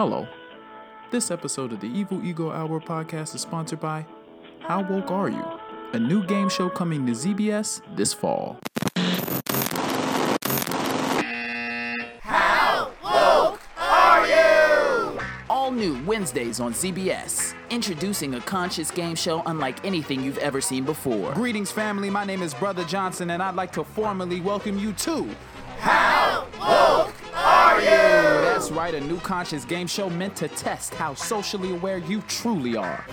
Hello. This episode of the Evil Ego Hour podcast is sponsored by How Woke Are You? A new game show coming to ZBS this fall. How woke are you? All new Wednesdays on ZBS. Introducing a conscious game show unlike anything you've ever seen before. Greetings, family. My name is Brother Johnson, and I'd like to formally welcome you to That's right, a new conscious game show meant to test how socially aware you truly are.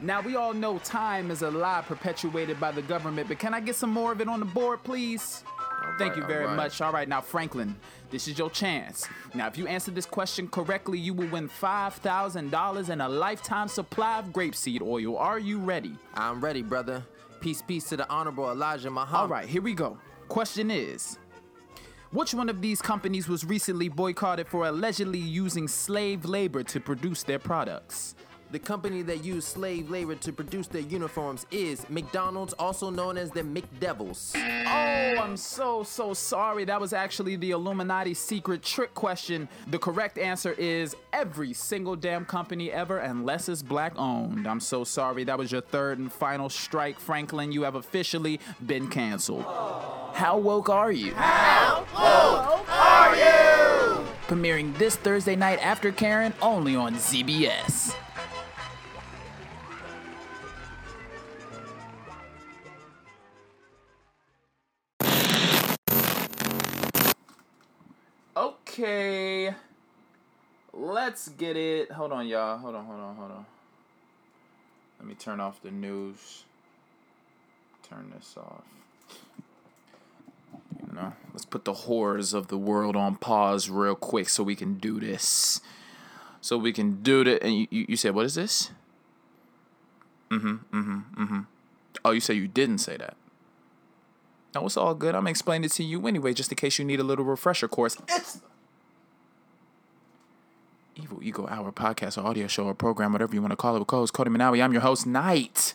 Now, we all know time is a lie perpetuated by the government, but can I get some more of it on the board, please? Thank you very right. much. All right, now, Franklin, this is your chance. Now, if you answer this question correctly, you will win $5,000 and a lifetime supply of grapeseed oil. Are you ready? I'm ready, brother. Peace, peace to the Honorable Elijah Muhammad. All right, here we go. Question is Which one of these companies was recently boycotted for allegedly using slave labor to produce their products? The company that used slave labor to produce their uniforms is McDonald's, also known as the McDevils. Oh, I'm so, so sorry. That was actually the Illuminati secret trick question. The correct answer is every single damn company ever, unless it's black owned. I'm so sorry. That was your third and final strike, Franklin. You have officially been canceled. How woke are you? How woke are you? Premiering this Thursday night after Karen, only on ZBS. Okay. Let's get it. Hold on, y'all. Hold on, hold on, hold on. Let me turn off the news. Turn this off. You know, let's put the horrors of the world on pause real quick so we can do this. So we can do that. And you, you, you said, what is this? Mm hmm, mm hmm, mm hmm. Oh, you said you didn't say that. No, it's all good. I'm gonna it to you anyway, just in case you need a little refresher course. It's Evil Ego Hour podcast or audio show or program, whatever you want to call it, with co-host Codie Monowi. I'm your host, Knight.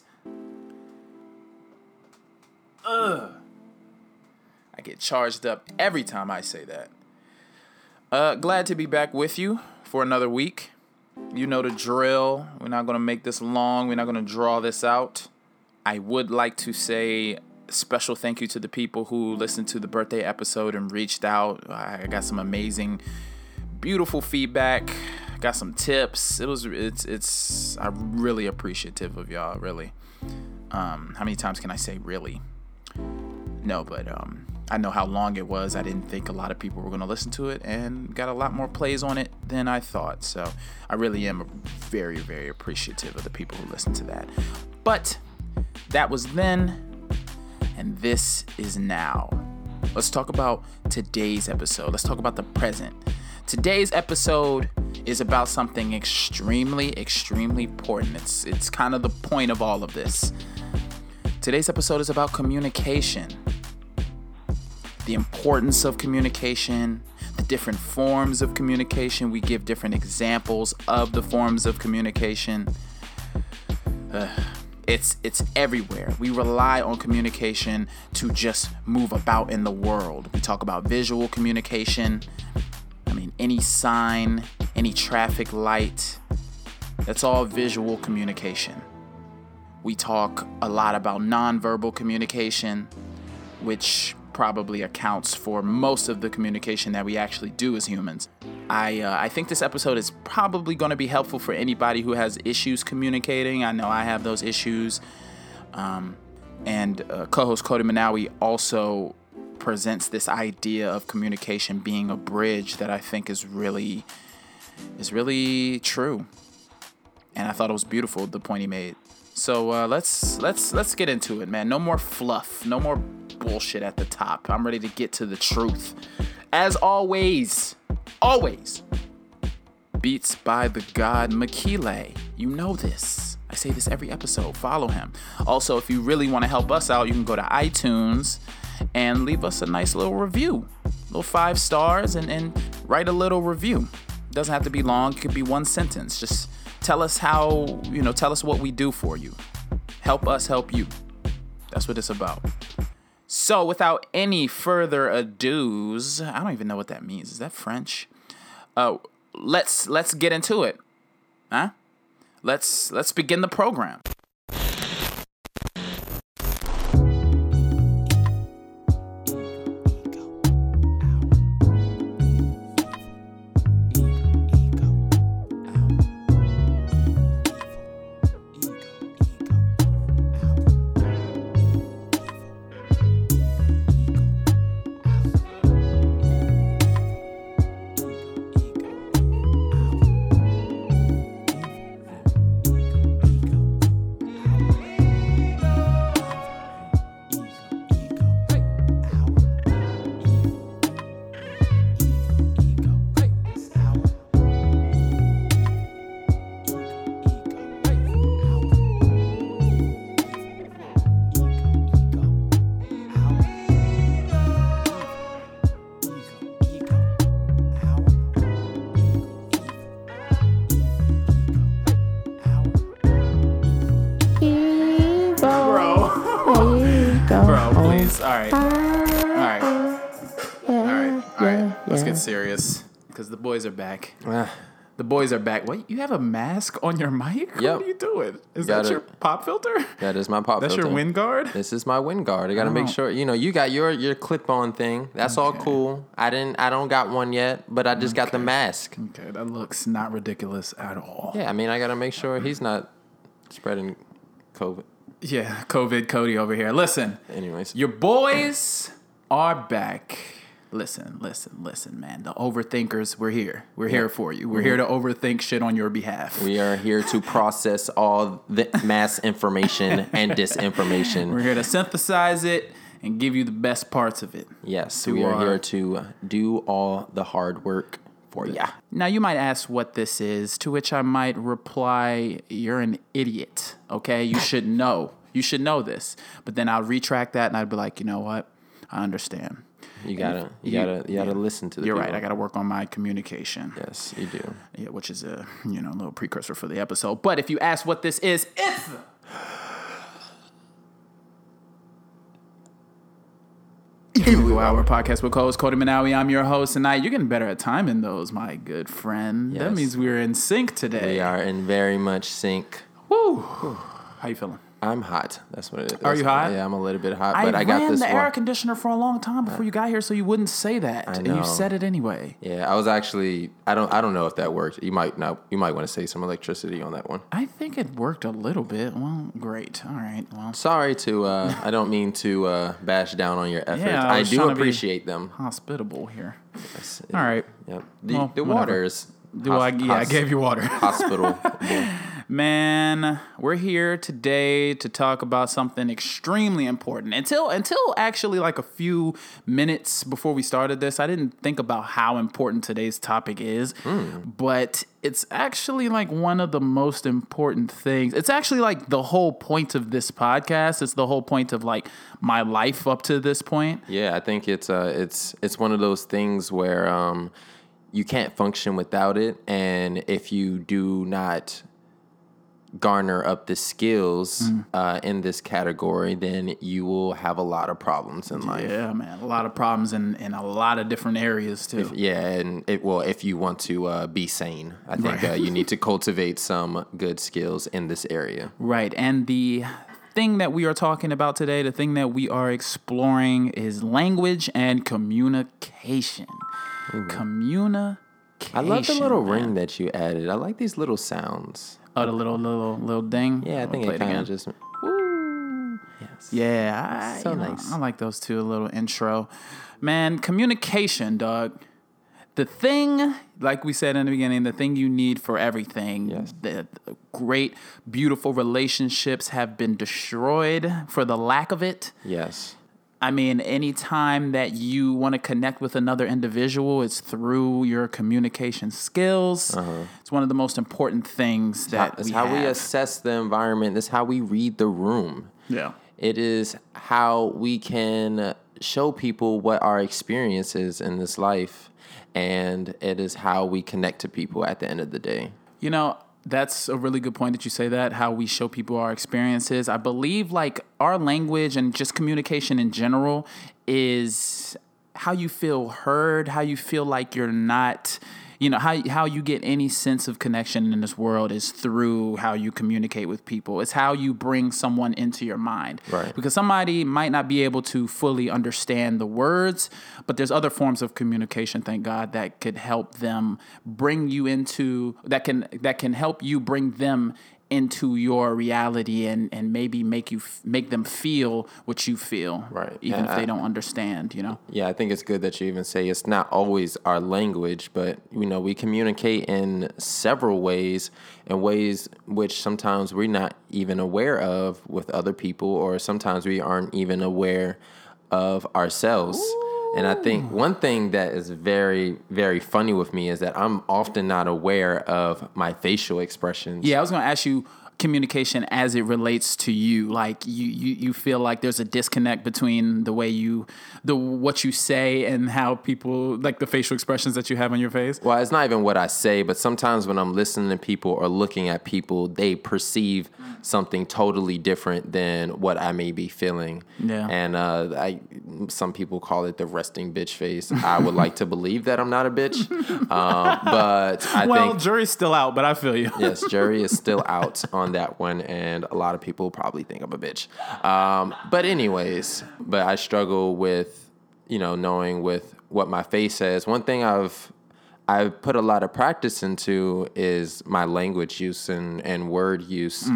Ugh. I get charged up every time I say that. Uh, glad to be back with you for another week. You know the drill. We're not gonna make this long. We're not gonna draw this out. I would like to say special thank you to the people who listened to the birthday episode and reached out. I got some amazing, beautiful feedback. Got some tips. It was it's it's I'm really appreciative of y'all. Really. Um, how many times can I say really? No, but um, I know how long it was. I didn't think a lot of people were going to listen to it, and got a lot more plays on it than I thought. So I really am very, very appreciative of the people who listened to that. But that was then, and this is now. Let's talk about today's episode. Let's talk about the present. Today's episode is about something extremely, extremely important. It's it's kind of the point of all of this. Today's episode is about communication. The importance of communication, the different forms of communication. We give different examples of the forms of communication. Uh, it's it's everywhere. We rely on communication to just move about in the world. We talk about visual communication. Any sign, any traffic light, that's all visual communication. We talk a lot about nonverbal communication, which probably accounts for most of the communication that we actually do as humans. I uh, I think this episode is probably going to be helpful for anybody who has issues communicating. I know I have those issues. Um, and uh, co-host Codie Monowi also presents this idea of communication being a bridge that I think is really is really true. And I thought it was beautiful the point he made. So uh, let's let's let's get into it, man. No more fluff, no more bullshit at the top. I'm ready to get to the truth. As always, always. Beats by the god Mekiile. You know this. I say this every episode. Follow him. Also, if you really want to help us out, you can go to iTunes and leave us a nice little review. Little five stars and, and write a little review. It Doesn't have to be long, it could be one sentence. Just tell us how, you know, tell us what we do for you. Help us help you. That's what it's about. So, without any further ados, I don't even know what that means. Is that French? Uh, let's let's get into it. Huh? Let's let's begin the program. Boys are back. Ah, The boys are back. What? You have a mask on your mic? Yep. What are you doing? Is Got that your pop filter? that is my pop That's filter. your wind guard? This is my wind guard. I gotta make Oh. sure you know you got your your clip on thing. That's all cool. I didn't I don't got one yet, but I just got the mask. Okay, that looks not ridiculous at all. Yeah, I mean I gotta make sure he's not spreading COVID. Yeah, COVID Cody over here. Listen, Anyways, your boys are back. Listen, listen, listen, man. The overthinkers, we're here. We're here for you. We're here to overthink shit on your behalf. Mm-hmm. we are here to process all the mass information and disinformation. We're here to synthesize it and give you the best parts of it. Yes, we are our- here to do all the hard work for you. Now, you might ask what this is, to which I might reply, You're an idiot. Okay? You should know. You should know this. But then I'll retract that and I'd be like, You know what? I understand. You gotta, you, You- gotta, you gotta yeah. listen to the. You're people. right. I got to work on my communication. Yes, you do. Yeah, which is a you know little precursor for the episode. But if you ask what this is, it's Go Hour podcast with co-host Codie Monowi. I'm your host tonight. You're getting better at timing those, my good friend. That means we're in sync today. We are in very much sync. Woo. How you feeling? I'm hot. That's what it is. Are you hot? Yeah, I'm a little bit hot, but I, I, got ran this the air one. conditioner for a long time before you got here, so you wouldn't say that, and know. you said it anyway. Yeah, I was actually. I don't. I don't know if that worked. You might not. You might want to say some electricity on that one. I think it worked a little bit. Well, great. All right. Well, Sorry to. Uh, I don't mean to uh, bash down on your efforts. Yeah, I I, do trying to be- appreciate them. hospitable here. Yes, All right. Yep. The, Well, the waters. Do I, yeah, I gave you water. hospital. Man, we're here today to talk about something extremely important. Until until actually like a few minutes before we started this, I didn't think about how important today's topic is. But it's actually like one of the most important things. It's actually like the whole point of this podcast. It's the whole point of like my life up to this point. Yeah, I think it's uh it's it's one of those things where um you can't function without it and if you do not garner up the skills Mm. uh, in this category, then you will have a lot of problems in life. Yeah, man. A lot of problems in, in a lot of different areas too. Yeah, and it well, if you want to uh, be sane, I think uh, you need to cultivate some good skills in this area. Right. And the thing that we are talking about today, the thing that we are exploring is language and communication. Communication. I love the little man. ring that you added. I like these little sounds. Oh, the little little little ding. Yeah, I think it kind of just. Woo. Yes. Yeah, I, So you know, nice. I like those two. A little intro, man. Communication, dog. The thing, like we said in the beginning, the thing you need for everything. Yes. The, the great, beautiful relationships have been destroyed for the lack of it. Yes. I mean, anytime that you want to connect with another individual, it's through your communication skills. It's one of the most important things that It's we Uh-huh. how we assess the environment. It's how we read the room. yeah. It is how we can show people what our experience is in this life. And it is how we connect to people at the end of the day. You know, that's a really good point that you say that, how we show people our experiences. I believe like our language and just communication in general is how you feel heard, how you feel like you're not you know how how you get any sense of connection in this world is through how you communicate with people. It's how you bring someone into your mind. Right. Because somebody might not be able to fully understand the words, but there's other forms of communication, thank God, that could help them bring you into that can that can help you bring them into your reality and and maybe make you f- make them feel what you feel Right. even And if they don't understand you know Yeah, I think it's good that you even say it's not always our language, but you know, we communicate in several ways, in ways which sometimes we're not even aware of with other people, or sometimes we aren't even aware of ourselves. And I think one thing that is very, very funny with me is that I'm often not aware of my facial expressions. Yeah, I was going to ask you communication as it relates to you. Like you, you, you feel like there's a disconnect between the way you, the what you say and how people like the facial expressions that you have on your face. Well, it's not even what I say, but sometimes when I'm listening to people or looking at people, they perceive something totally different than what I may be feeling. Yeah. And uh, I, some people call it the resting bitch face. I would like to believe that I'm not a bitch, um, but I well, think jury's still out, but I feel you. yes, jury is still out on that one, and a lot of people probably think I'm a bitch. Um, but anyways, but I struggle with you know knowing with what my face says. One thing I've I've put a lot of practice into is my language use and and word use.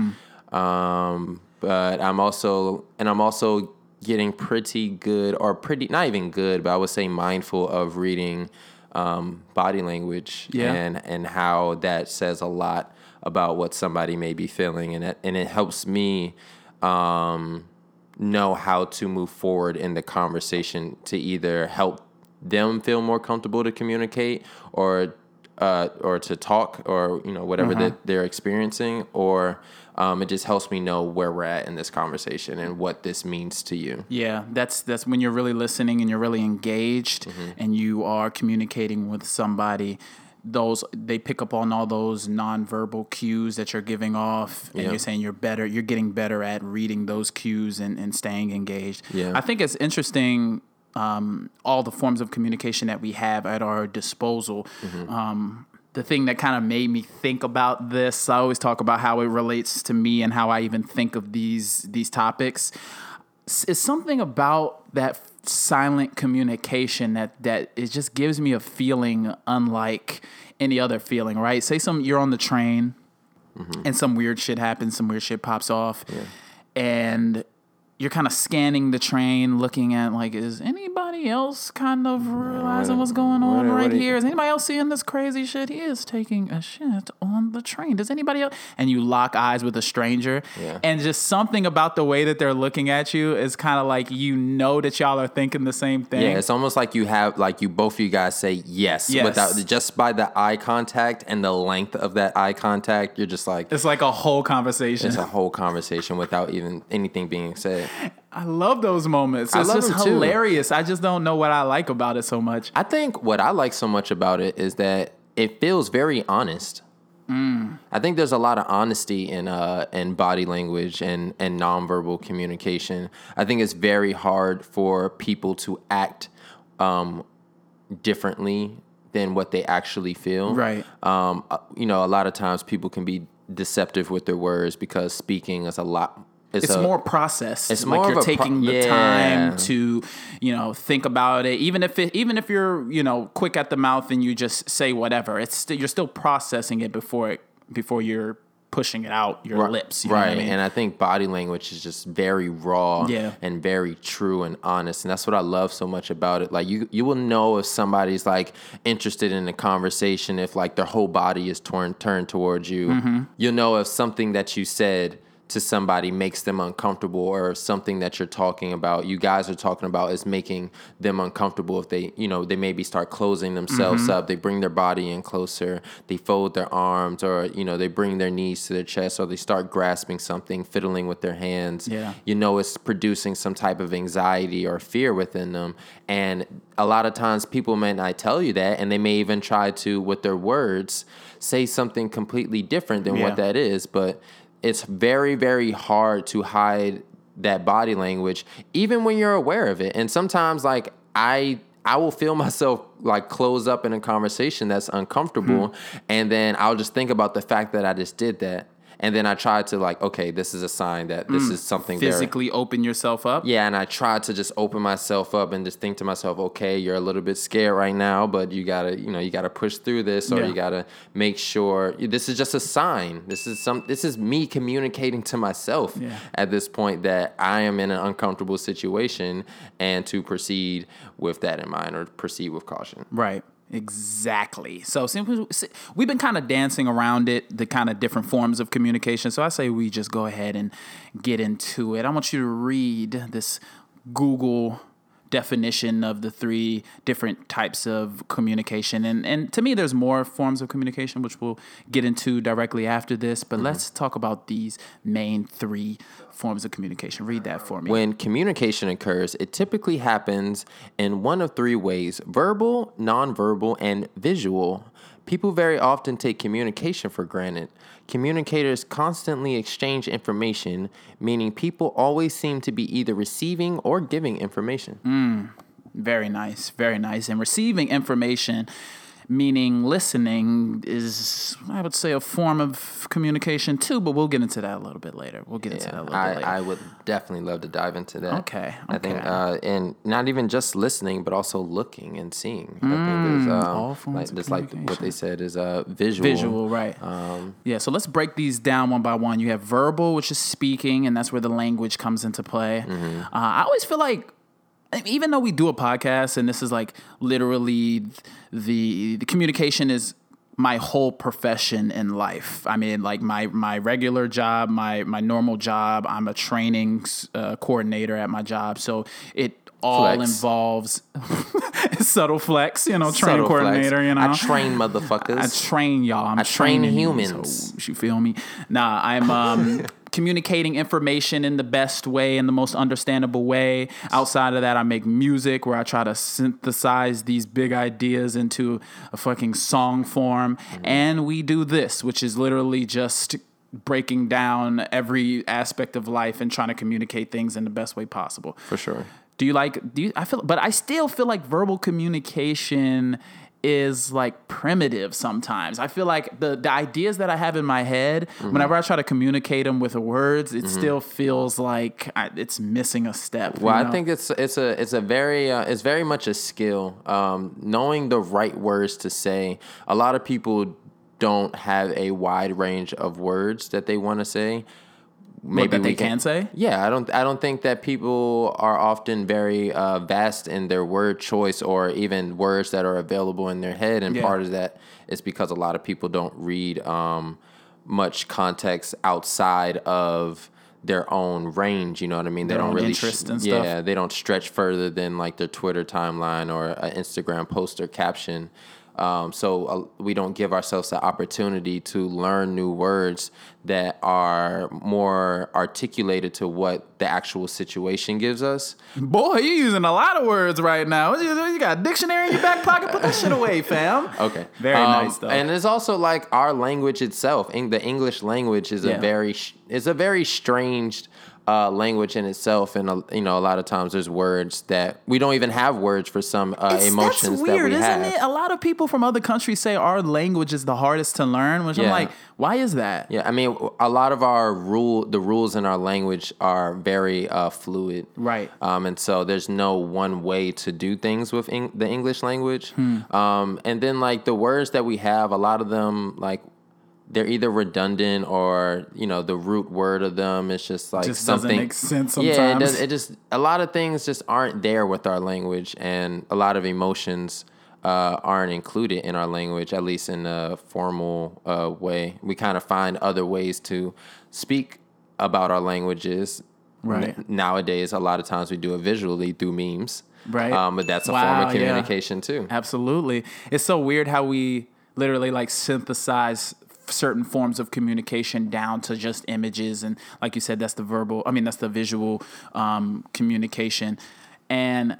Um, but I'm also and I'm also getting pretty good or pretty not even good, but I would say mindful of reading um, body language Yeah. and and how that says a lot about what somebody may be feeling and it, and it helps me um, know how to move forward in the conversation to either help them feel more comfortable to communicate or uh, or to talk or you know whatever that they're experiencing or um, it just helps me know where we're at in this conversation and what this means to you Yeah, that's that's when you're really listening and you're really engaged Mm-hmm. and you are communicating with somebody. Those they pick up on all those nonverbal cues that you're giving off, and Yeah. you're saying you're better. You're getting better at reading those cues and, and staying engaged. Yeah. I think it's interesting. Um, all the forms of communication that we have at our disposal. Mm-hmm. Um, the thing that kind of made me think about this, I always talk about how it relates to me and how I even think of these these topics. Is something about that silent communication that that it just gives me a feeling unlike any other feeling right? Say some you're on the train mm-hmm. and some weird shit happens some weird shit pops off and you're kind of scanning the train looking at like is anybody else kind of realizing what's going on what- what right you- here is anybody else seeing this crazy shit he is taking a shit on the train does anybody else and you lock eyes with a stranger Yeah. and just something about the way that they're looking at you is kind of like you know that y'all are thinking the same thing Yeah, it's almost like you have like you both of you guys say yes, Yes. without just by the eye contact and the length of that eye contact, you're just like it's like a whole conversation it's a whole conversation without even anything being said. i love those moments I it's love just them too. hilarious i just don't know what i like about it so much I think what I like so much about it is that it feels very honest. I think there's a lot of honesty in uh in body language and and nonverbal communication. I think it's very hard for people to act um differently than what they actually feel. Right. Um uh, you know, a lot of times people can be deceptive with their words because speaking is a lot it's a- more processed. it's like more you're of a pro- taking the yeah. time to, you know, think about it. Even if it, even if you're, you know, quick at the mouth and you just say whatever, it's still you're still processing it before it before you're pushing it out your Right- lips. You right. I mean? And I think body language is just very raw Yeah. and very true and honest. And that's what I love so much about it. Like you you will know if somebody's like interested in a conversation if like their whole body is torn turned towards you. Mm-hmm. You'll know if something that you said to somebody makes them uncomfortable or something that you're talking about you guys are talking about is making them uncomfortable if they you know they maybe start closing themselves Mm-hmm. up they bring their body in closer they fold their arms or you know they bring their knees to their chest or they start grasping something fiddling with their hands Yeah. you know it's producing some type of anxiety or fear within them and a lot of times people may not tell you that and they may even try to with their words say something completely different than Yeah. what that is but it's very very hard to hide that body language even when you're aware of it and sometimes like i I will feel myself like close up in a conversation that's uncomfortable, Hmm. and then I'll just think about the fact that I just did that, and then I try to like, okay, this is a sign that this mm. is something Physically open yourself up. yeah, and I try to just open myself up and just think to myself, okay, you're a little bit scared right now, but you gotta, you know, you gotta push through this, or Yeah. you gotta make sure this is just a sign. This is some, this is me communicating to myself Yeah. at this point that I am in an uncomfortable situation, and to proceed with that in mind, or proceed with caution. Right. Exactly. So we've been kind of dancing around it, the kind of different forms of communication. So I say we just go ahead and get into it. I want you to read this Google definition of the three different types of communication. And and to me there's more forms of communication which we'll get into directly after this, but mm-hmm. let's talk about these main 3 forms of communication. Read that for me. When communication occurs, it typically happens in one of three ways verbal, nonverbal, and visual. People very often take communication for granted. Communicators constantly exchange information, meaning people always seem to be either receiving or giving information. Hmm, very nice, very nice. And receiving information, meaning listening, is I would say a form of communication too. But we'll get into that a little bit later. We'll get into that a little bit I, later. I would definitely love to dive into that. Okay, I think, uh, and not even just listening, but also looking and seeing. I think there's, um, Mm, all forms like, of just like what they said is uh, visual. Visual, right? Um, yeah. So let's break these down one by one. You have verbal, which is speaking, and that's where the language comes into play. Mm-hmm. Uh, I always feel like. Even though we do a podcast and this is like literally the the communication is my whole profession in life. I mean, like my my regular job, my my normal job. I'm a training uh, coordinator at my job, so it all Flex. involves subtle flex. You know, training subtle flex. coordinator. You know, I train motherfuckers. I train y'all. I'm I train training you, humans. so you feel me? Nah, I'm um, communicating information in the best way, in the most understandable way. Outside of that, I make music where I try to synthesize these big ideas into a fucking song form. Mm-hmm. And we do this, which is literally just breaking down every aspect of life and trying to communicate things in the best way possible. for sure. Do you like do you I feel but I still feel like verbal communication is like primitive sometimes. I feel like the the ideas that I have in my head, Mm-hmm. whenever I try to communicate them with words, it still feels like I, it's missing a step. you Well, I think it's it's a it's a very uh, it's very much a skill. Um, knowing the right words to say. A lot of people don't have a wide range of words that they want to say. Maybe that they can say? Yeah, I don't. I don't think that people are often very uh, vast in their word choice or even words that are available in their head. And Yeah. part of that is because a lot of people don't read um, much context outside of their own range. You know what I mean? They don't really. interest and stuff. yeah, they don't stretch further than like their Twitter timeline or an Instagram post or caption. Um, so uh, we don't give ourselves the opportunity to learn new words that are more articulated to what the actual situation gives us. Boy, you're using a lot of words right now. You, got a dictionary in your back pocket? Put that shit away, fam. Okay, Very Um, nice though. And it's also like our language itself. In the English language is Yeah. a very sh- is a very strange uh, language in itself, and uh, you know a lot of times there's words that we don't even have words for some uh, emotions that's weird, that we isn't have. it? A lot of people from other countries say our language is the hardest to learn, which I'm like, why is that? Yeah, I mean, a lot of our rule, the rules in our language are very uh, fluid, Right. Um, and so there's no one way to do things with Eng- the English language. Hmm. Um, and then like the words that we have, a lot of them like they're either redundant or you know the root word of them is just like Just doesn't something. make sense Yeah, it, sometimes. does, it just a lot of things just aren't there with our language, and a lot of emotions uh, aren't included in our language, at least in a formal uh, way. We kind of find other ways to speak about our languages. Right. N- nowadays, a lot of times we do it visually through memes. Right. Um, but that's a Wow, form of yeah. communication too. Absolutely. It's so weird how we literally like synthesize certain forms of communication down to just images and like you said that's the verbal I mean that's the visual um, communication and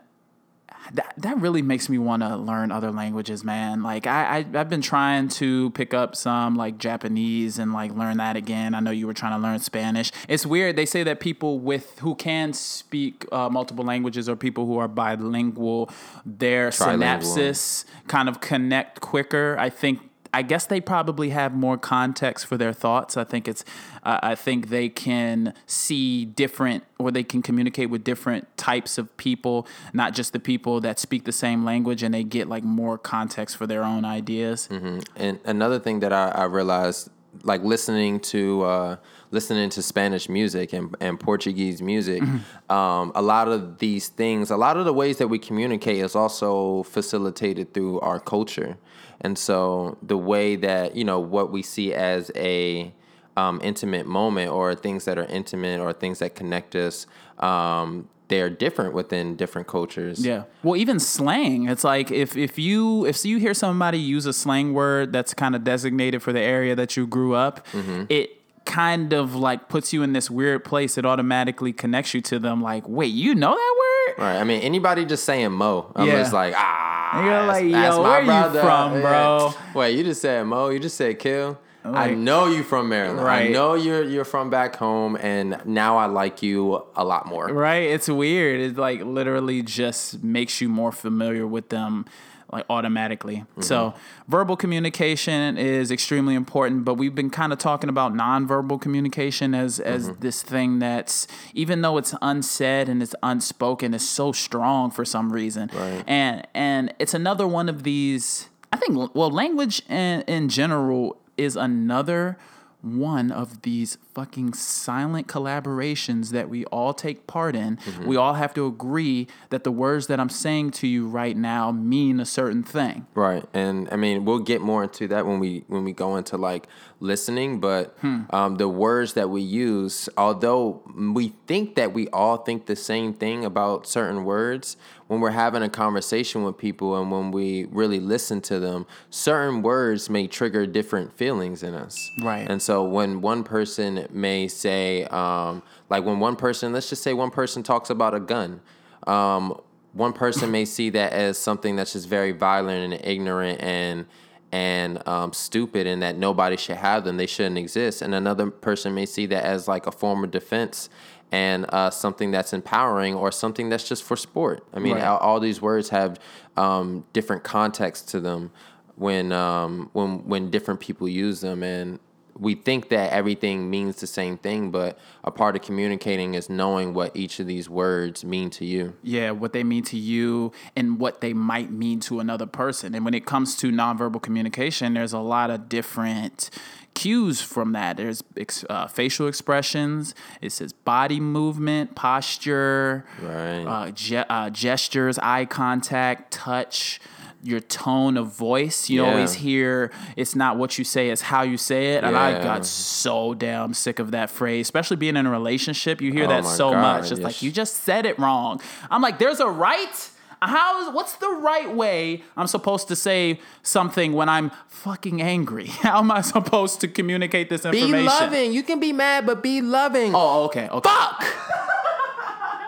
that that really makes me want to learn other languages, man. Like I, I I've been trying to pick up some like Japanese and like learn that again. I know you were trying to learn Spanish. It's weird. They say that people with who can speak uh, multiple languages or people who are bilingual, their Trilingual. synapses kind of connect quicker. I think I guess they probably have more context for their thoughts. I think it's, uh, I think they can see different, or they can communicate with different types of people, not just the people that speak the same language, and they get like more context for their own ideas. And another thing that I, I realized, like listening to uh, listening to Spanish music and, and Portuguese music, um, a lot of these things, a lot of the ways that we communicate is also facilitated through our culture. And so the way that you know what we see as a um, intimate moment or things that are intimate or things that connect us, um, they are different within different cultures. Yeah. Well, even slang. It's like if if you if you hear somebody use a slang word that's kind of designated for the area that you grew up, it kind of like puts you in this weird place. It automatically connects you to them. Like, wait, you know that word? Right. I mean, anybody just saying Mo, I'm Yeah. just like, ah. And you're like, yo, my where you brother. from, Yeah. bro? Wait, you just said Mo. You just said Kill. I know you from Maryland. I know you're you're from back home, and now I like you a lot more. Right? It's weird. It like literally just makes you more familiar with them like automatically. Mm-hmm. So, verbal communication is extremely important, but we've been kind of talking about nonverbal communication as as mm-hmm. this thing that's even though it's unsaid and it's unspoken, is so strong for some reason. Right. And and it's another one of these I think well, language in, in general is another one of these fucking silent collaborations that we all take part in. We all have to agree that the words that I'm saying to you right now mean a certain thing. Right, and I mean we'll get more into that when we when we go into like listening. But um, the words that we use, although we think that we all think the same thing about certain words, when we're having a conversation with people and when we really listen to them, certain words may trigger different feelings in us. Right. and so when one person may say, um, like when one person, let's just say one person talks about a gun. Um, one person may see that as something that's just very violent and ignorant and and um, stupid and that nobody should have them they shouldn't exist. And another person may see that as like a form of defense and uh, something that's empowering or something that's just for sport. I mean Right. all, all these words have um, different contexts to them when um, when when different people use them. And we think that everything means the same thing but a part of communicating is knowing what each of these words mean to you Yeah, what they mean to you and what they might mean to another person. And when it comes to nonverbal communication, there's a lot of different cues from that. There's ex- uh, facial expressions, it says body movement, posture, Right. uh, ge- uh, gestures, eye contact, touch. Your tone of voice, you Yeah. always hear it's not what you say, it's how you say it. And I got so damn sick of that phrase, especially being in a relationship. You hear Oh that so God, much. It's yes. like, you just said it wrong. I'm like, there's a right. How is what's the right way I'm supposed to say something when I'm fucking angry? How am I supposed to communicate this information? be loving you can be mad but be loving Oh, okay. Okay. Fuck.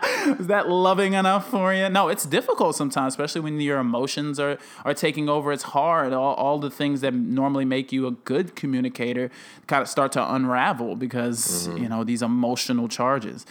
Is that loving enough for you? No, it's difficult sometimes, especially when your emotions are, are taking over. It's hard. All, all the things that normally make you a good communicator kind of start to unravel because, mm-hmm. you know, these emotional charges.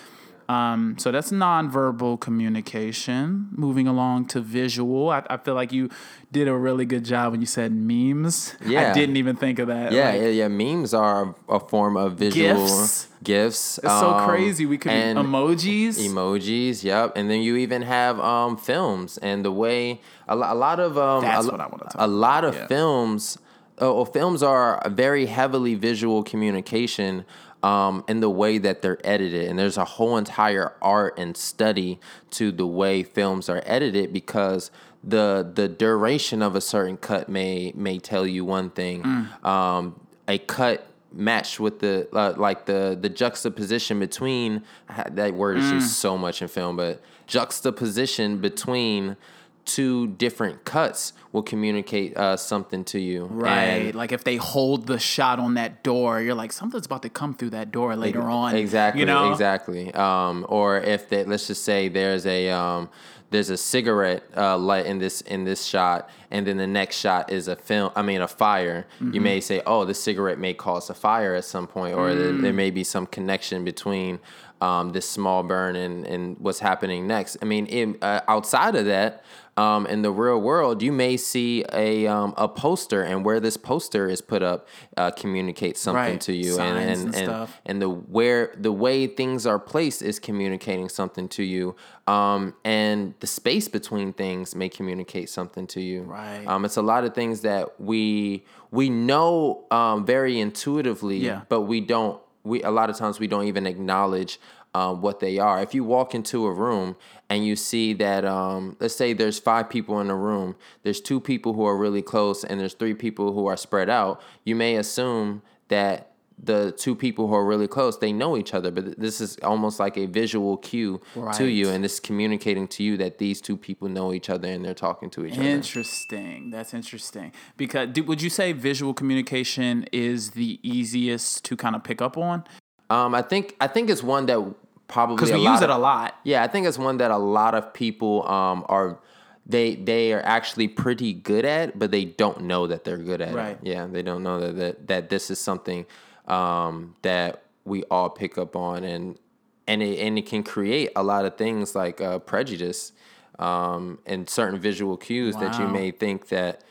Um, so that's nonverbal communication. Moving along to visual, I, I feel like you did a really good job when you said memes. Yeah, I didn't even think of that. Yeah, Like, yeah, yeah. Memes are a form of visual gifts. gifs. It's so um, crazy. We could emojis. emojis. Yep, and then you even have um, films and the way a, lo- a lot of um, That's a, what I wanna talk A lot of Yeah. films. Oh, films are very heavily visual communication. Um, in the way that they're edited, and there's a whole entire art and study to the way films are edited because the the duration of a certain cut may may tell you one thing. Mm. Um, a cut matched with the uh, like the the juxtaposition between that word is Mm. used so much in film, but juxtaposition between two different cuts will communicate uh, something to you. Right. And- like if they hold the shot on that door, you're like, something's about to come through that door later on. Exactly. You know? Exactly. Um, or if they, let's just say there's a um, there's a cigarette uh, light in this in this shot, and then the next shot is a film. I mean, a fire. You Mm-hmm. may say, "Oh, the cigarette may cause a fire at some point," or there, Mm. there may be some connection between um, this small burn and and what's happening next. I mean, in, uh, outside of that. Um, in the real world, you may see a um, a poster, and where this poster is put up uh, communicates something Right. to you, Signs and and and, and, stuff. and the where the way things are placed is communicating something to you um, and the space between things may communicate something to you Right. um, it's a lot of things that we we know um, very intuitively Yeah. but we don't we a lot of times we don't even acknowledge um, what they are if you walk into a room and you see that um, let's say there's five people in a room there's two people who are really close and there's three people who are spread out you may assume that the two people who are really close they know each other but this is almost like a visual cue to you Right. and it's communicating to you that these two people know each other and they're talking to each other Interesting. That's interesting. Because do, would you say visual communication is the easiest to kind of pick up on? Um, i think i think it's one that probably Because we use it of- a lot. Yeah, I think it's one that a lot of people um, are they they are actually pretty good at, but they don't know that they're good at Right. it. Yeah, they don't know that that, that this is something um, that we all pick up on, and and it and it can create a lot of things like uh, prejudice um, and certain visual cues that you may think that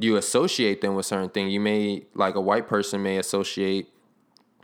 you associate them with certain things. You may like a white person may associate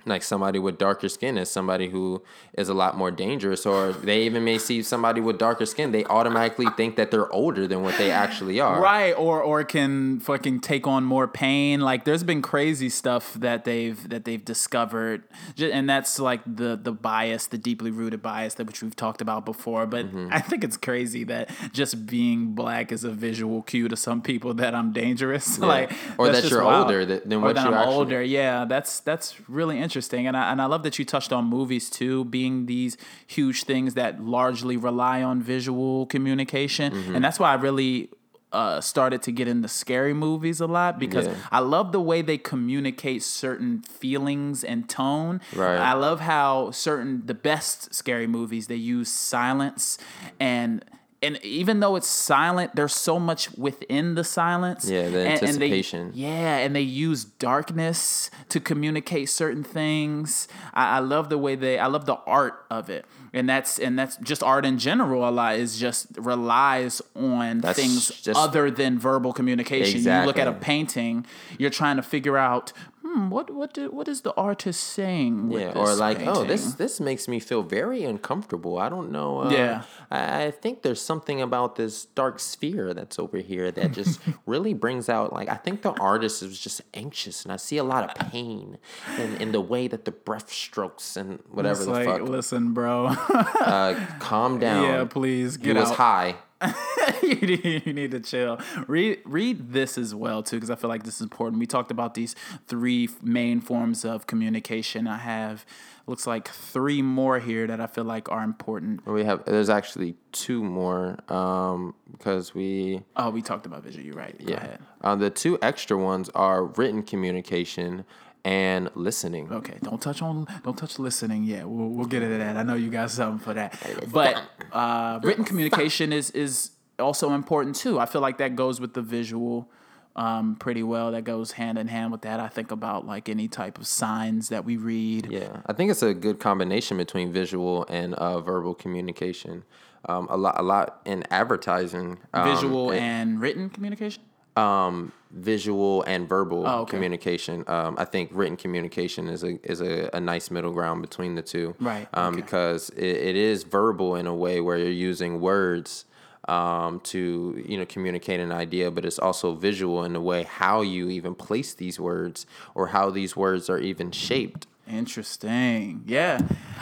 like somebody with darker skin as somebody who is a lot more dangerous or they even may see somebody with darker skin they automatically think that they're older than what they actually are Right, or or can fucking take on more pain. Like there's been crazy stuff that they've that they've discovered, and that's like the the bias, the deeply rooted bias that which we've talked about before. But Mm-hmm. I think it's crazy that just being black is a visual cue to some people that I'm dangerous. Like Or that you're wild. older th- than Or what you I'm actually- older. Yeah, that's that's really interesting, and I and I love that you touched on movies too, being these huge things that largely rely on visual communication, Mm-hmm. and that's why I really. Uh, started to get into scary movies a lot because Yeah. I love the way they communicate certain feelings and tone. Right. I love how certain the best scary movies they use silence and and even though it's silent, there's so much within the silence. Yeah, the And- and they- anticipation. yeah, and they use darkness to communicate certain things. I, I love the way they. I love the art of it, and that's and that's just art in general. A lot is just relies on That's things just- other than verbal communication. You look at a painting, you're trying to figure out. Hmm, what what do, what is the artist saying? With yeah, or like, oh, this this makes me feel very uncomfortable. I don't know. Uh, Yeah. I, I think there's something about this dark sphere that's over here that just really brings out. Like, I think the artist is just anxious, and I see a lot of pain in, in the way that the breath strokes and whatever It's the like, fuck. listen, bro. Uh, calm down. yeah, please get He get was high. you, need, you need to chill. Read read this as well too, because I feel like this is important. We talked about these three main forms of communication. I have looks like three more here that I feel like are important. We have there's actually two more um, because we Oh, we talked about visual. You're right. Go yeah ahead. uh, the two extra ones are written communication and listening. Okay, don't touch on don't touch listening yet. We'll we'll get into that. I know you got something for that. But uh, written communication is is also important too. I feel like that goes with the visual um, pretty well. That goes hand in hand with that. I think about like any type of signs that we read. Yeah, I think it's a good combination between visual and uh, verbal communication. Um, a lot, a lot in advertising. Um, Visual and- and written communication. Um, visual and verbal Oh, okay. communication. Um, I think written communication is a is a, a nice middle ground between the two. Right, Um, okay. Because it, it is verbal in a way where you're using words um, to you know communicate an idea, but it's also visual in the way how you even place these words or how these words are even shaped. Interesting. Yeah,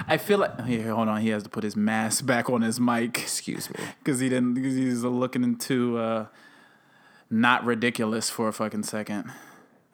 I feel like here. Hold on. He has to put his mask back on his mic. Excuse me. because he didn't because he's looking into uh not ridiculous for a fucking second.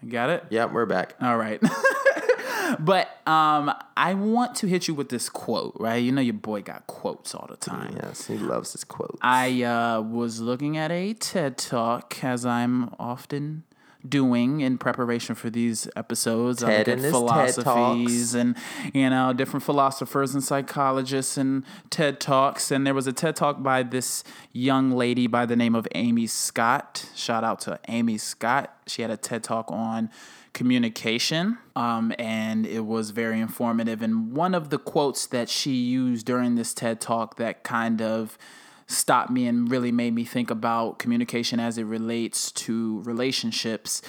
Got it? Yeah, we're back. All right. but um, I want to hit you with this quote, right? You know, your boy got quotes all the time. Yes, he loves his quotes. I uh, was looking at a TED talk, as I'm often doing in preparation for these episodes. I Ted at and his TED philosophies and you know different philosophers and psychologists and TED talks. And there was a TED talk by this young lady by the name of Amy Scott. Shout out to Amy Scott. She had a TED talk on communication, um, and it was very informative. And one of the quotes that she used during this TED talk that kind of stopped me and really made me think about communication as it relates to relationships.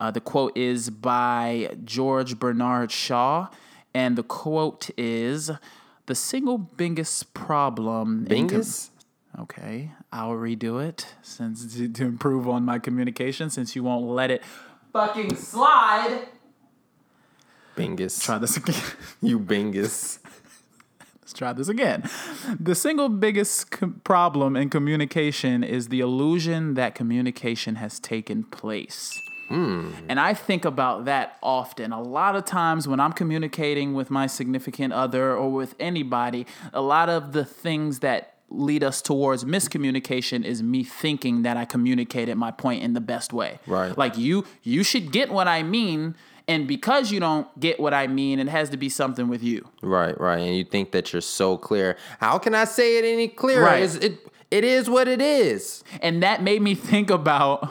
Uh, the quote is by George Bernard Shaw, and the quote is The single biggest problem. in com- okay, I'll redo it since to, to improve on my communication since you won't let it fucking slide. Bingus. Try this again. You bingus. Let's try this again. The single biggest com- problem in communication is the illusion that communication has taken place. Hmm. And I think about that often. A lot of times when I'm communicating with my significant other or with anybody, a lot of the things that lead us towards miscommunication is me thinking that I communicated my point in the best way. Right. Like you you should get what I mean and because you don't get what I mean, it has to be something with you. Right, right. And you think that you're so clear. How can I say it any clearer? Right. It's- It, it is what it is. And that made me think about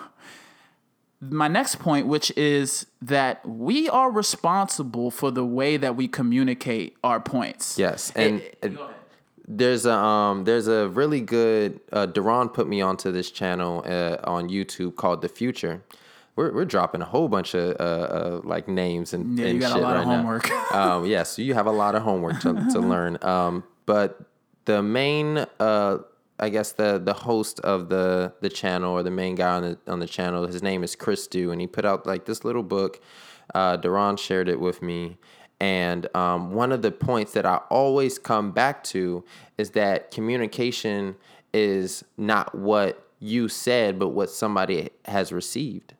my next point, which is that we are responsible for the way that we communicate our points. Yes. And uh, there's a um there's a really good uh Duran put me onto this channel uh, on YouTube called The Futur. We're, we're dropping a whole bunch of uh, uh like names and, Yeah, you and got a shit lot right of now. homework. um, yes, you have a lot of homework to, to learn. Um, but the main, uh, I guess the the host of the the channel or the main guy on the on the channel, his name is Chris Do, and he put out like this little book. Uh, Duran shared it with me, and um, one of the points that I always come back to is that communication is not what you said, but what somebody has received.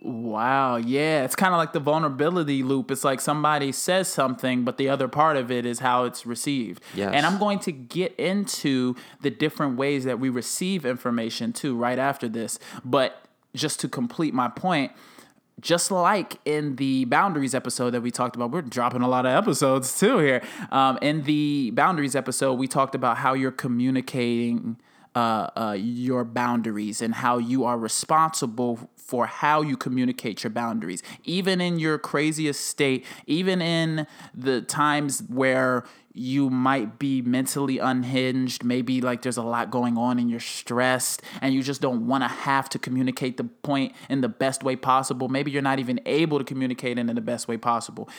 Wow, yeah. It's kind of like the vulnerability loop. It's like somebody says something, but the other part of it is how it's received. Yes. And I'm going to get into the different ways that we receive information too right after this. But just to complete my point, just like in the boundaries episode that we talked about, we're dropping a lot of episodes too here. Um, in the boundaries episode, we talked about how you're communicating uh, uh, your boundaries and how you are responsible for how you communicate your boundaries. Even in your craziest state, even in the times where you might be mentally unhinged, maybe like there's a lot going on and you're stressed and you just don't want to have to communicate the point in the best way possible. Maybe you're not even able to communicate it in the best way possible.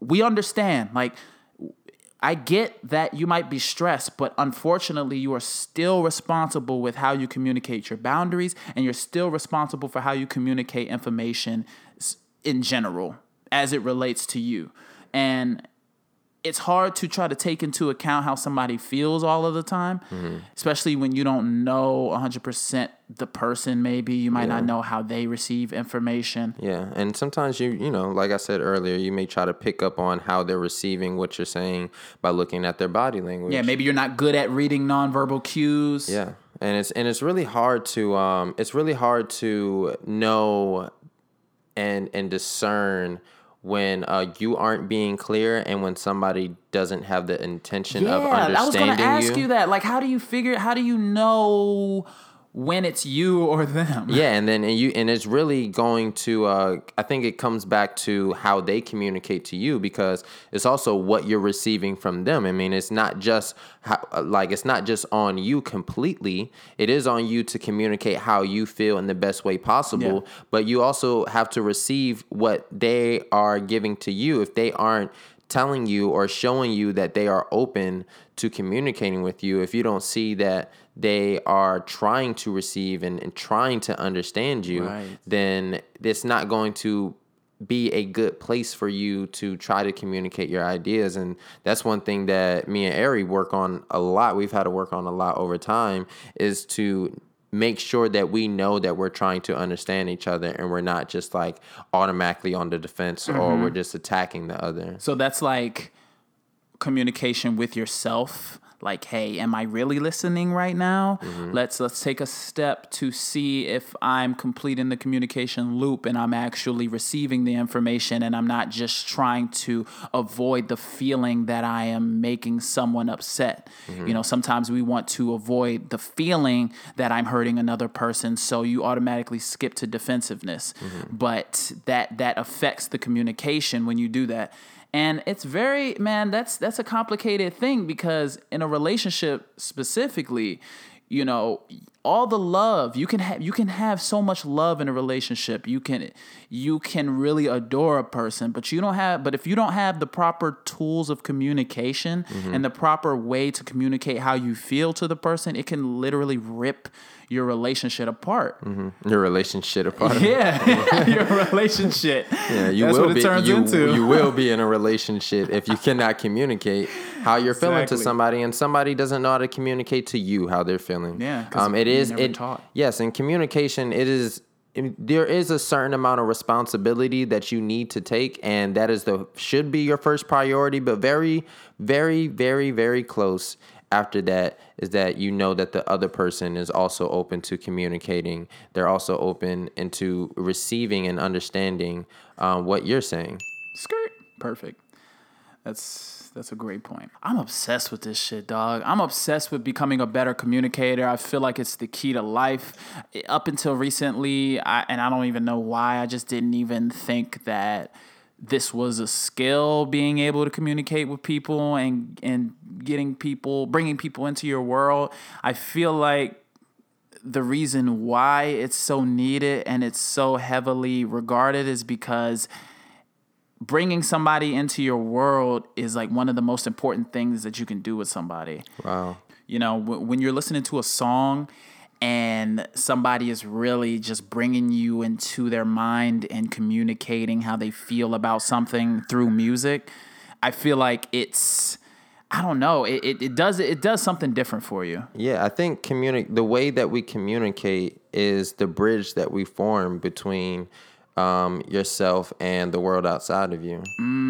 We understand, like, I get that you might be stressed, but unfortunately, you are still responsible with how you communicate your boundaries, and you're still responsible for how you communicate information in general as it relates to you. And it's hard to try to take into account how somebody feels all of the time, especially when you don't know 100% the person, maybe. You might not know how they receive information. Yeah, and sometimes you you know, like I said earlier, you may try to pick up on how they're receiving what you're saying by looking at their body language. Yeah, maybe you're not good at reading nonverbal cues. Yeah, and it's and it's really hard to um it's really hard to know and and discern when uh, you aren't being clear and when somebody doesn't have the intention of understanding, Yeah, I was gonna ask you. you. that. Like, how do you figure? How do you know when it's you or them? Yeah, and then and you and it's really going to. Uh, I think it comes back to how they communicate to you because it's also what you're receiving from them. I mean, it's not just how, like it's not just on you completely. It is on you to communicate how you feel in the best way possible. Yeah. But you also have to receive what they are giving to you. If they aren't telling you or showing you that they are open to communicating with you, if you don't see that they are trying to receive and, and trying to understand you, Right. then it's not going to be a good place for you to try to communicate your ideas. And that's one thing that me and Ari work on a lot. We've had to work on a lot over time is to make sure that we know that we're trying to understand each other and we're not just like automatically on the defense or mm-hmm. we're just attacking the other. So that's like communication with yourself. Like, hey, am I really listening right now? Mm-hmm. Let's let's take a step to see if I'm completing the communication loop and I'm actually receiving the information and I'm not just trying to avoid the feeling that I am making someone upset. You mm-hmm. know, sometimes we want to avoid the feeling that I'm hurting another person, so you automatically skip to defensiveness. Mm-hmm. But that that affects the communication when you do that and it's very man that's that's a complicated thing because in a relationship specifically you know all the love you can have you can have so much love in a relationship you can you can really adore a person but you don't have but if you don't have the proper tools of communication mm-hmm. and the proper way to communicate how you feel to the person it can literally rip your relationship apart mm-hmm. Your relationship apart. yeah your relationship Yeah, you That's will what it be. turns you, into. you will be in a relationship if you cannot communicate how you're feeling to somebody, and somebody doesn't know how to communicate to you how they're feeling. Yeah, um, it is it. taught. Yes, in communication, it is there is a certain amount of responsibility that you need to take, and that is the should be your first priority. But very, very, very, very close after that is that you know that the other person is also open to communicating. They're also open into receiving and understanding um, what you're saying. Skirt. Perfect. That's that's a great point. I'm obsessed with this shit, dog. I'm obsessed with becoming a better communicator. I feel like it's the key to life. Up until recently, I, and I don't even know why. I just didn't even think that this was a skill being able to communicate with people and and getting people bringing people into your world. I feel like the reason why it's so needed and it's so heavily regarded is because bringing somebody into your world is like one of the most important things that you can do with somebody. Wow. You know, w- when you're listening to a song and somebody is really just bringing you into their mind and communicating how they feel about something through music, I feel like it's I don't know, it, it, it does it does something different for you. Yeah, I think communi- the way that we communicate is the bridge that we form between um, yourself and the world outside of you.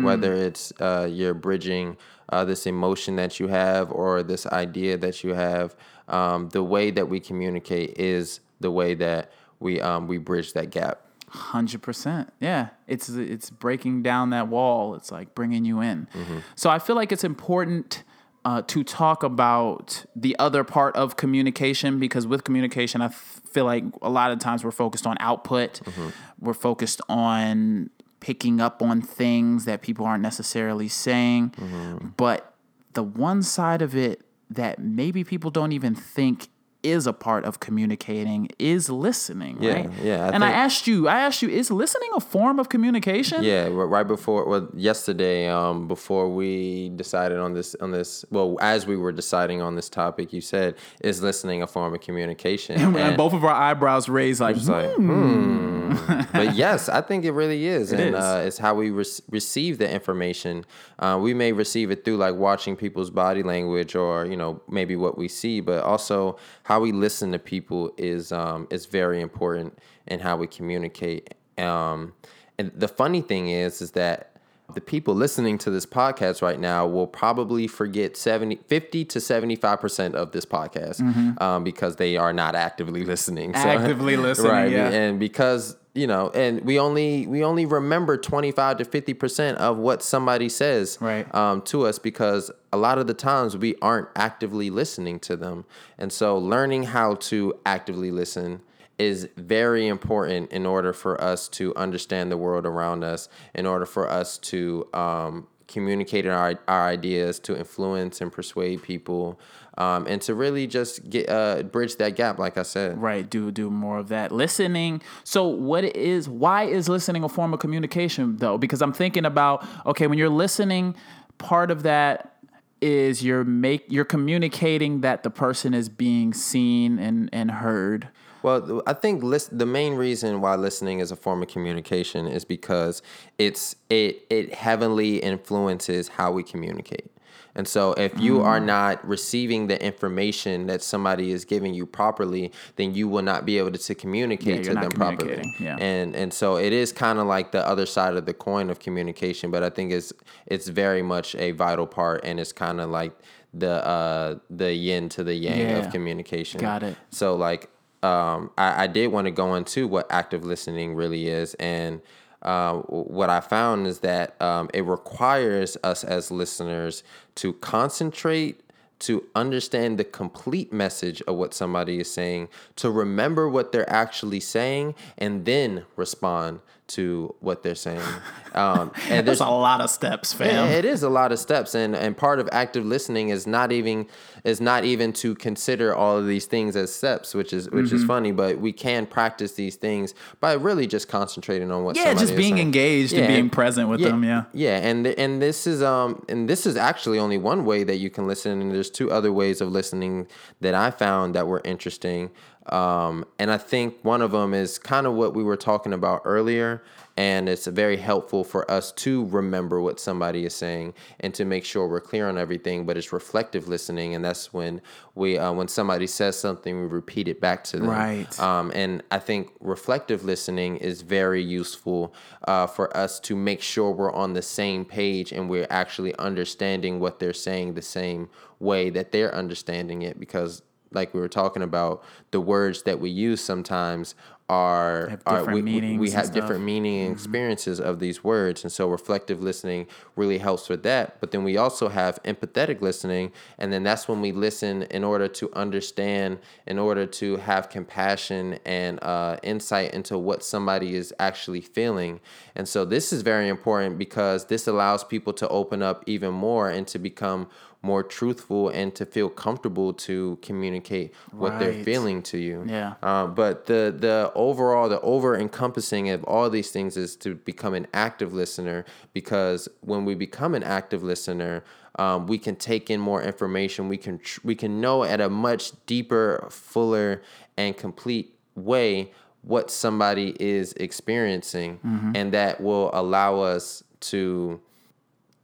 Whether it's uh, you're bridging uh, this emotion that you have or this idea that you have, um, the way that we communicate is the way that we um, we bridge that gap. Hundred percent. Yeah, it's it's breaking down that wall. It's like bringing you in. Mm-hmm. So I feel like it's important uh, to talk about the other part of communication because with communication, I f- feel like a lot of times we're focused on output. Mm-hmm. We're focused on picking up on things that people aren't necessarily saying, Mm-hmm. but the one side of it that maybe people don't even think is a part of communicating is listening, Yeah, right? yeah, I and I asked you, I asked you, is listening a form of communication? Yeah, right before well yesterday, um, before we decided on this on this well, as we were deciding on this topic, you said is listening a form of communication? And And both of our eyebrows raised like, it's like, hmm. but yes, I think it really is, and is. Uh, it's how we re- receive the information. Uh, we may receive it through like watching people's body language, or you know maybe what we see, but also how we listen to people is um, is very important in how we communicate. Um, and the funny thing is, is that the people listening to this podcast right now will probably forget 70, 50 to 75% of this podcast um, because they are not actively listening. So- Actively listening, right. yeah. And because, you know, and we only, we only remember 25 to 50% of what somebody says Right. um, to us because a lot of the times we aren't actively listening to them. And so learning how to actively listen is very important in order for us to understand the world around us, in order for us to um, communicate our, our ideas, to influence and persuade people, um, and to really just get uh, bridge that gap, like I said. right, do do more of that. Listening. So what is why is listening a form of communication though? Because I'm thinking about, okay, when you're listening, part of that is you're make you're communicating that the person is being seen and, and heard. Well, I think list, the main reason why listening is a form of communication is because it's it it heavily influences how we communicate. And so if you are not receiving the information that somebody is giving you properly, then you will not be able to, to communicate Yeah, to them properly. yeah. And and so it is kind of like the other side of the coin of communication, but I think it's it's very much a vital part and it's kind of like the uh the yin to the yang Yeah. of communication. Got it. So like um I, I did want to go into what active listening really is and uh, what I found is that um, it requires us as listeners to concentrate, to understand the complete message of what somebody is saying, to remember what they're actually saying, and then respond to what they're saying. Um, and There's a lot of steps, yeah, fam. it is a lot of steps, and and part of active listening is not even is not even to consider all of these things as steps, which is which Mm-hmm. is funny. But we can practice these things by really just concentrating on what. Yeah, just being saying. engaged and being present with them, yeah. yeah, and and this is um and this is actually only one way that you can listen, and there's two other ways of listening that I found that were interesting. Um, and I think one of them is kind of what we were talking about earlier, and it's very helpful for us to remember what somebody is saying and to make sure we're clear on everything. But it's reflective listening, and that's when we uh, when somebody says something, we repeat it back to them. Right. Um, and I think reflective listening is very useful uh, for us to make sure we're on the same page and we're actually understanding what they're saying the same way that they're understanding it. Because, like we were talking about, the words that we use sometimes are, Have are different we, we- meanings we have. Mm-hmm. different meaning and experiences of these words and so reflective listening really helps with that but then we also have empathetic listening and then that's when we listen in order to understand in order to have compassion and uh, insight into what somebody is actually feeling and so this is very important because this allows people to open up even more and to become more truthful and to feel comfortable to communicate what they're feeling to you Yeah. uh, but the the overall, the over encompassing of all these things is to become an active listener because when we become an active listener, um, we can take in more information. We can tr- we can know at a much deeper, fuller, and complete way what somebody is experiencing, and that will allow us to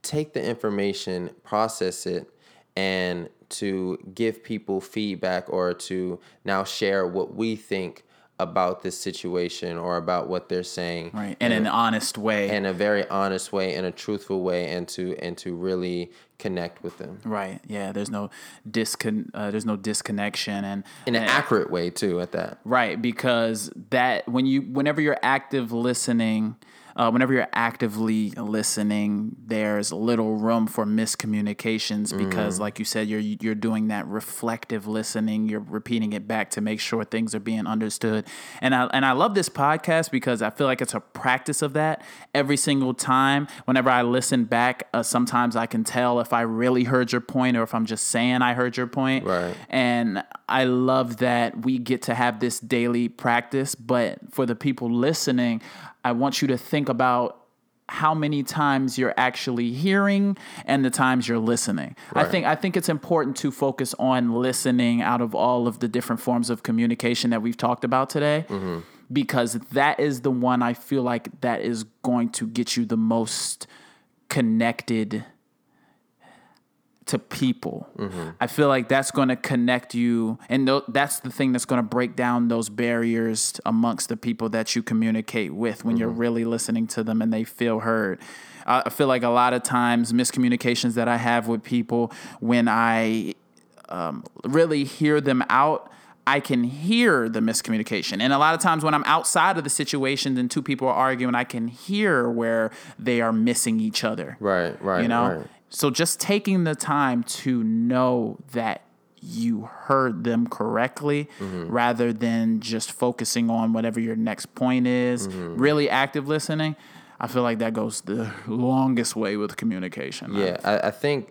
take the information, process it, and to give people feedback or to now share what we think about this situation or about what they're saying Right. In an honest way. in a very honest way in a truthful way and to and to really connect with them right. Yeah. There's no discon uh, there's no disconnection and in an and- accurate way too at that Right, because that when you whenever you're active listening, uh, whenever you're actively listening, there's little room for miscommunications because, like you said, you're you're doing that reflective listening. You're repeating it back to make sure things are being understood. And I and I love this podcast because I feel like it's a practice of that every single time. Whenever I listen back, uh, sometimes I can tell if I really heard your point or if I'm just saying I heard your point. Right. And I love that we get to have this daily practice. But for the people listening, I want you to think about how many times you're actually hearing and the times you're listening. I think I think it's important to focus on listening out of all of the different forms of communication that we've talked about today. Mm-hmm. Because that is the one I feel like that is going to get you the most connected to people. I feel like that's going to connect you, and tho- that's the thing that's going to break down those barriers amongst the people that you communicate with when you're really listening to them and they feel heard. I feel like a lot of times miscommunications that I have with people when I um, really hear them out. I can hear the miscommunication. And a lot of times when I'm outside of the situations and two people are arguing, I can hear where they are missing each other right right you know right. So just taking the time to know that you heard them correctly Mm-hmm. rather than just focusing on whatever your next point is Mm-hmm. really active listening i feel like that goes the longest way with communication. Yeah, I, I think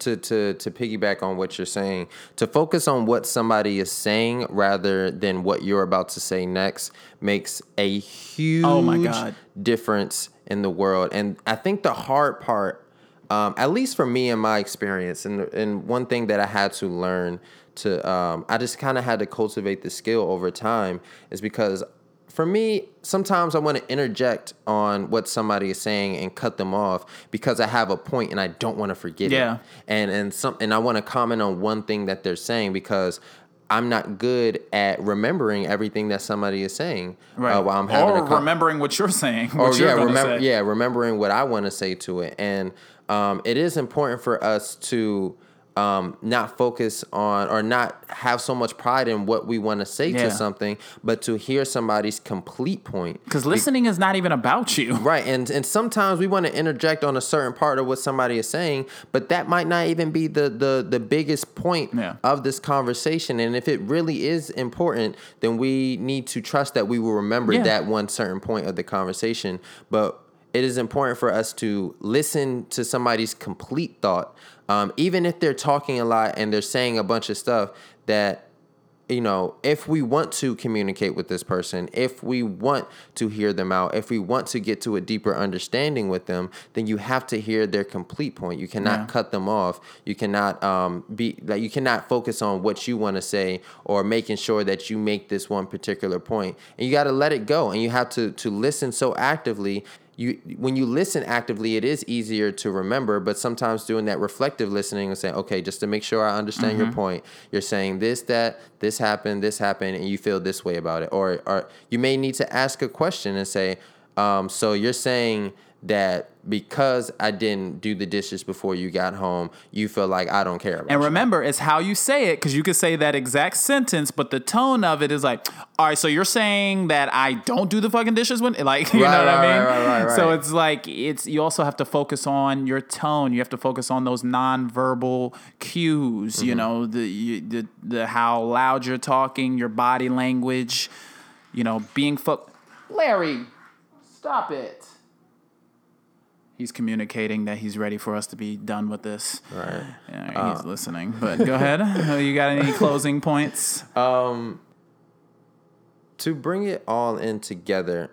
to to to piggyback on what you're saying, to focus on what somebody is saying rather than what you're about to say next makes a huge Oh my God. difference in the world. And I think the hard part, um, at least for me in my experience, and and one thing that I had to learn to, um, I just kind of had to cultivate the skill over time, is because for me, sometimes I want to interject on what somebody is saying and cut them off because I have a point and I don't want to forget Yeah. it. And and some and I want to comment on one thing that they're saying because I'm not good at remembering everything that somebody is saying uh, while I'm having or a con- remembering what you're saying. or What you're yeah, remember say. yeah, remembering what I want to say to it, and um, it is important for us to um, not focus on or not have so much pride in what we want to say Yeah. to something, but to hear somebody's complete point. Because listening is not even about you. Right, and and sometimes we want to interject on a certain part of what somebody is saying, but that might not even be the the the biggest point Yeah. of this conversation. And if it really is important, then we need to trust that we will remember Yeah. that one certain point of the conversation. But it is important for us to listen to somebody's complete thought, um, even if they're talking a lot and they're saying a bunch of stuff that you know, if we want to communicate with this person, if we want to hear them out, if we want to get to a deeper understanding with them, then you have to hear their complete point. You cannot Yeah. cut them off. You cannot um, be like you cannot focus on what you want to say or making sure that you make this one particular point. And you got to let it go. And you have to to listen so actively you when you listen actively it is easier to remember but sometimes doing that reflective listening and saying okay just to make sure i understand your point you're saying this that this happened this happened and you feel this way about it. Or or you may need to ask a question and say um, so you're saying that because I didn't do the dishes before you got home, you feel like I don't care about And you. remember, it's how you say it because you could say that exact sentence, but the tone of it is like, all right, so you're saying that I don't do the fucking dishes when, like, you Right, know what right, I mean? right, right, So it's like, it's, you also have to focus on your tone. You have to focus on those nonverbal cues, Mm-hmm. you know, the, you, the, the, how loud you're talking, your body language, you know, being fo- Larry, stop it. He's communicating that he's ready for us to be done with this. Right. Yeah, he's listening. But go ahead. you got any closing points? to bring it all in together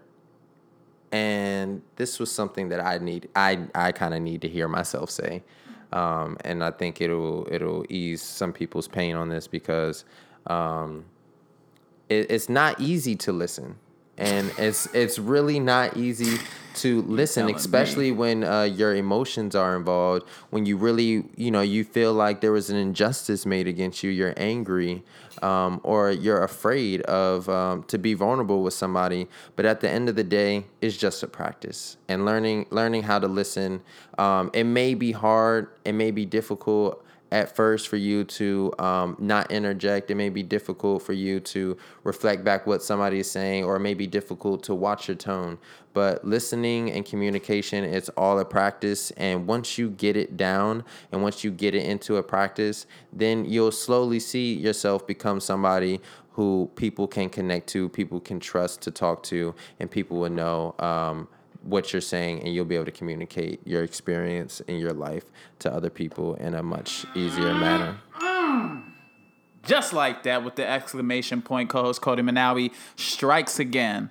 and this was something that i need i i kind of need to hear myself say um, and i think it'll it'll ease some people's pain on this because um, it, it's not easy to listen and it's it's really not easy to listen telling me. especially when uh, your emotions are involved when you really you know you feel like there was an injustice made against you you're angry um, or you're afraid of um, to be vulnerable with somebody but at the end of the day it's just a practice and learning learning how to listen um, it may be hard it may be difficult at first for you to um, not interject. It may be difficult for you to reflect back what somebody is saying, or it may be difficult to watch your tone. But listening and communication, it's all a practice. And once you get it down and once you get it into a practice, then you'll slowly see yourself become somebody who people can connect to, people can trust to talk to, and people will know. Um, what you're saying and you'll be able to communicate your experience in your life to other people in a much easier manner. Mm. Just like that, with the exclamation point, co host Codie Monowi strikes again.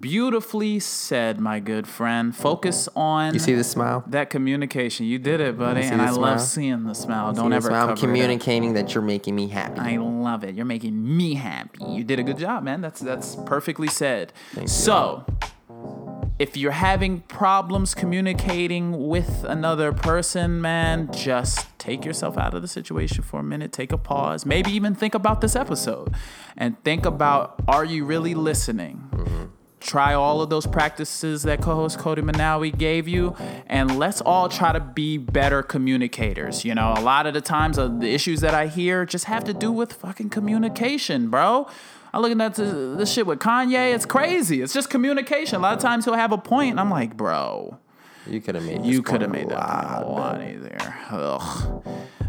Beautifully said, my good friend. Mm-hmm. Focus on You see the smile? that communication. You did it, buddy. And I love seeing the smile. Don't ever smile? I'm communicating that you're making me happy. I love it. You're making me happy. You did a good job, man. That's that's perfectly said. you. so, if you're having problems communicating with another person, man, just take yourself out of the situation for a minute. Take a pause. Maybe even think about this episode and think about are you really listening? Try all of those practices that co-host Codie Monowi gave you, and let's all try to be better communicators. You know, a lot of the times uh, the issues that I hear just have to do with fucking communication, bro. I'm looking at this, this shit with Kanye. It's crazy. It's just communication. A lot of times he'll have a point, and I'm like, bro, You could have made. you could have made that lot a lot easier. Ugh.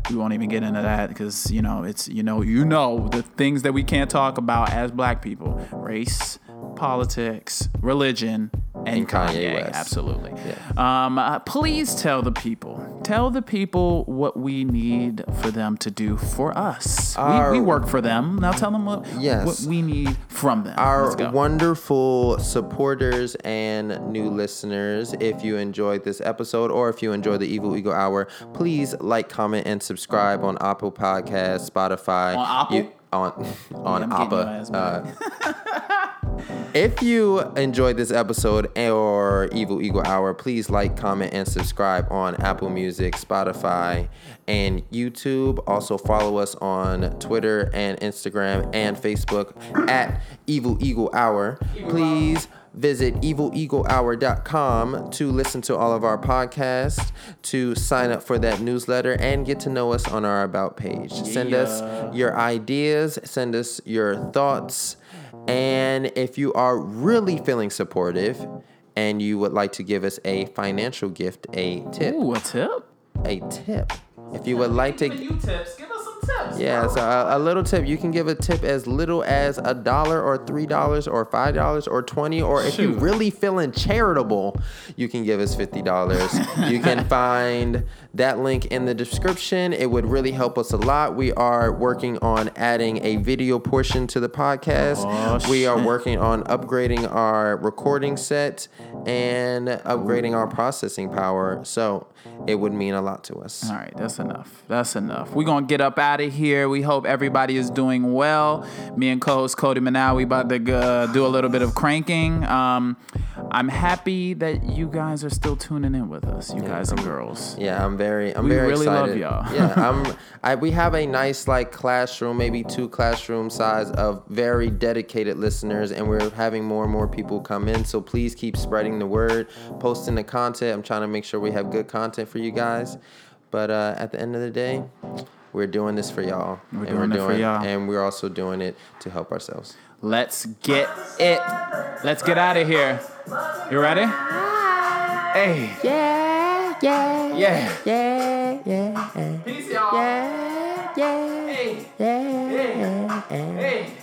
We won't even get into that because you know it's you know you know the things that we can't talk about as Black people: race, politics, religion, and, And Kanye Kanye. West. Absolutely. Um, uh, please tell the people, tell the people what we need for them to do for us. Our- we, we work for them. Now tell them what Yes. what we need from them. Our wonderful supporters and new listeners, if you enjoyed this episode or if you enjoy the Evil Ego Hour, please like, comment, and subscribe on Apple Podcasts, Spotify. On Apple? You- on on Apple. Uh, if you enjoyed this episode or Evil Ego Hour, please like, comment, and subscribe on Apple Music, Spotify, and YouTube. Also, follow us on Twitter and Instagram and Facebook at Evil Ego Hour. Please visit evilegohour.com to listen to all of our podcasts, to sign up for that newsletter, and get to know us on our About page. Send us your ideas, send us your thoughts, and if you are really feeling supportive and you would like to give us a financial gift, a tip, Ooh, a tip? a tip. If you would like to Give you tips. Give tips. yeah, so a, a little tip. You can give a tip as little as a dollar or three dollars or five dollars or twenty. Or if you're really feeling charitable, you can give us fifty dollars. you can find that link in the description. It would really help us a lot. We are working on adding a video portion to the podcast. Oh, we are working on upgrading our recording set and upgrading our processing power. So it would mean a lot to us. All right, that's enough. That's enough. We're gonna get up out of here. We hope everybody is doing well. Me and co-host Cody Manow, we about to uh, do a little bit of cranking. Um, I'm happy that you guys are still tuning in with us, you guys and girls. Yeah, I'm very, I'm We very really love y'all. yeah, I'm. I we have a nice like classroom, maybe two classroom size of very dedicated listeners, and we're having more and more people come in. So please keep spreading the word, posting the content. I'm trying to make sure we have good content for you guys. But uh, at the end of the day, we're doing this for y'all. We're and doing it for y'all. and we're also doing it to help ourselves. Let's get it. Let's get out of here. You ready? Hey. Yeah, yeah, Yeah. yeah, yeah, Peace, y'all. yeah, yeah, Hey. yeah. Hey.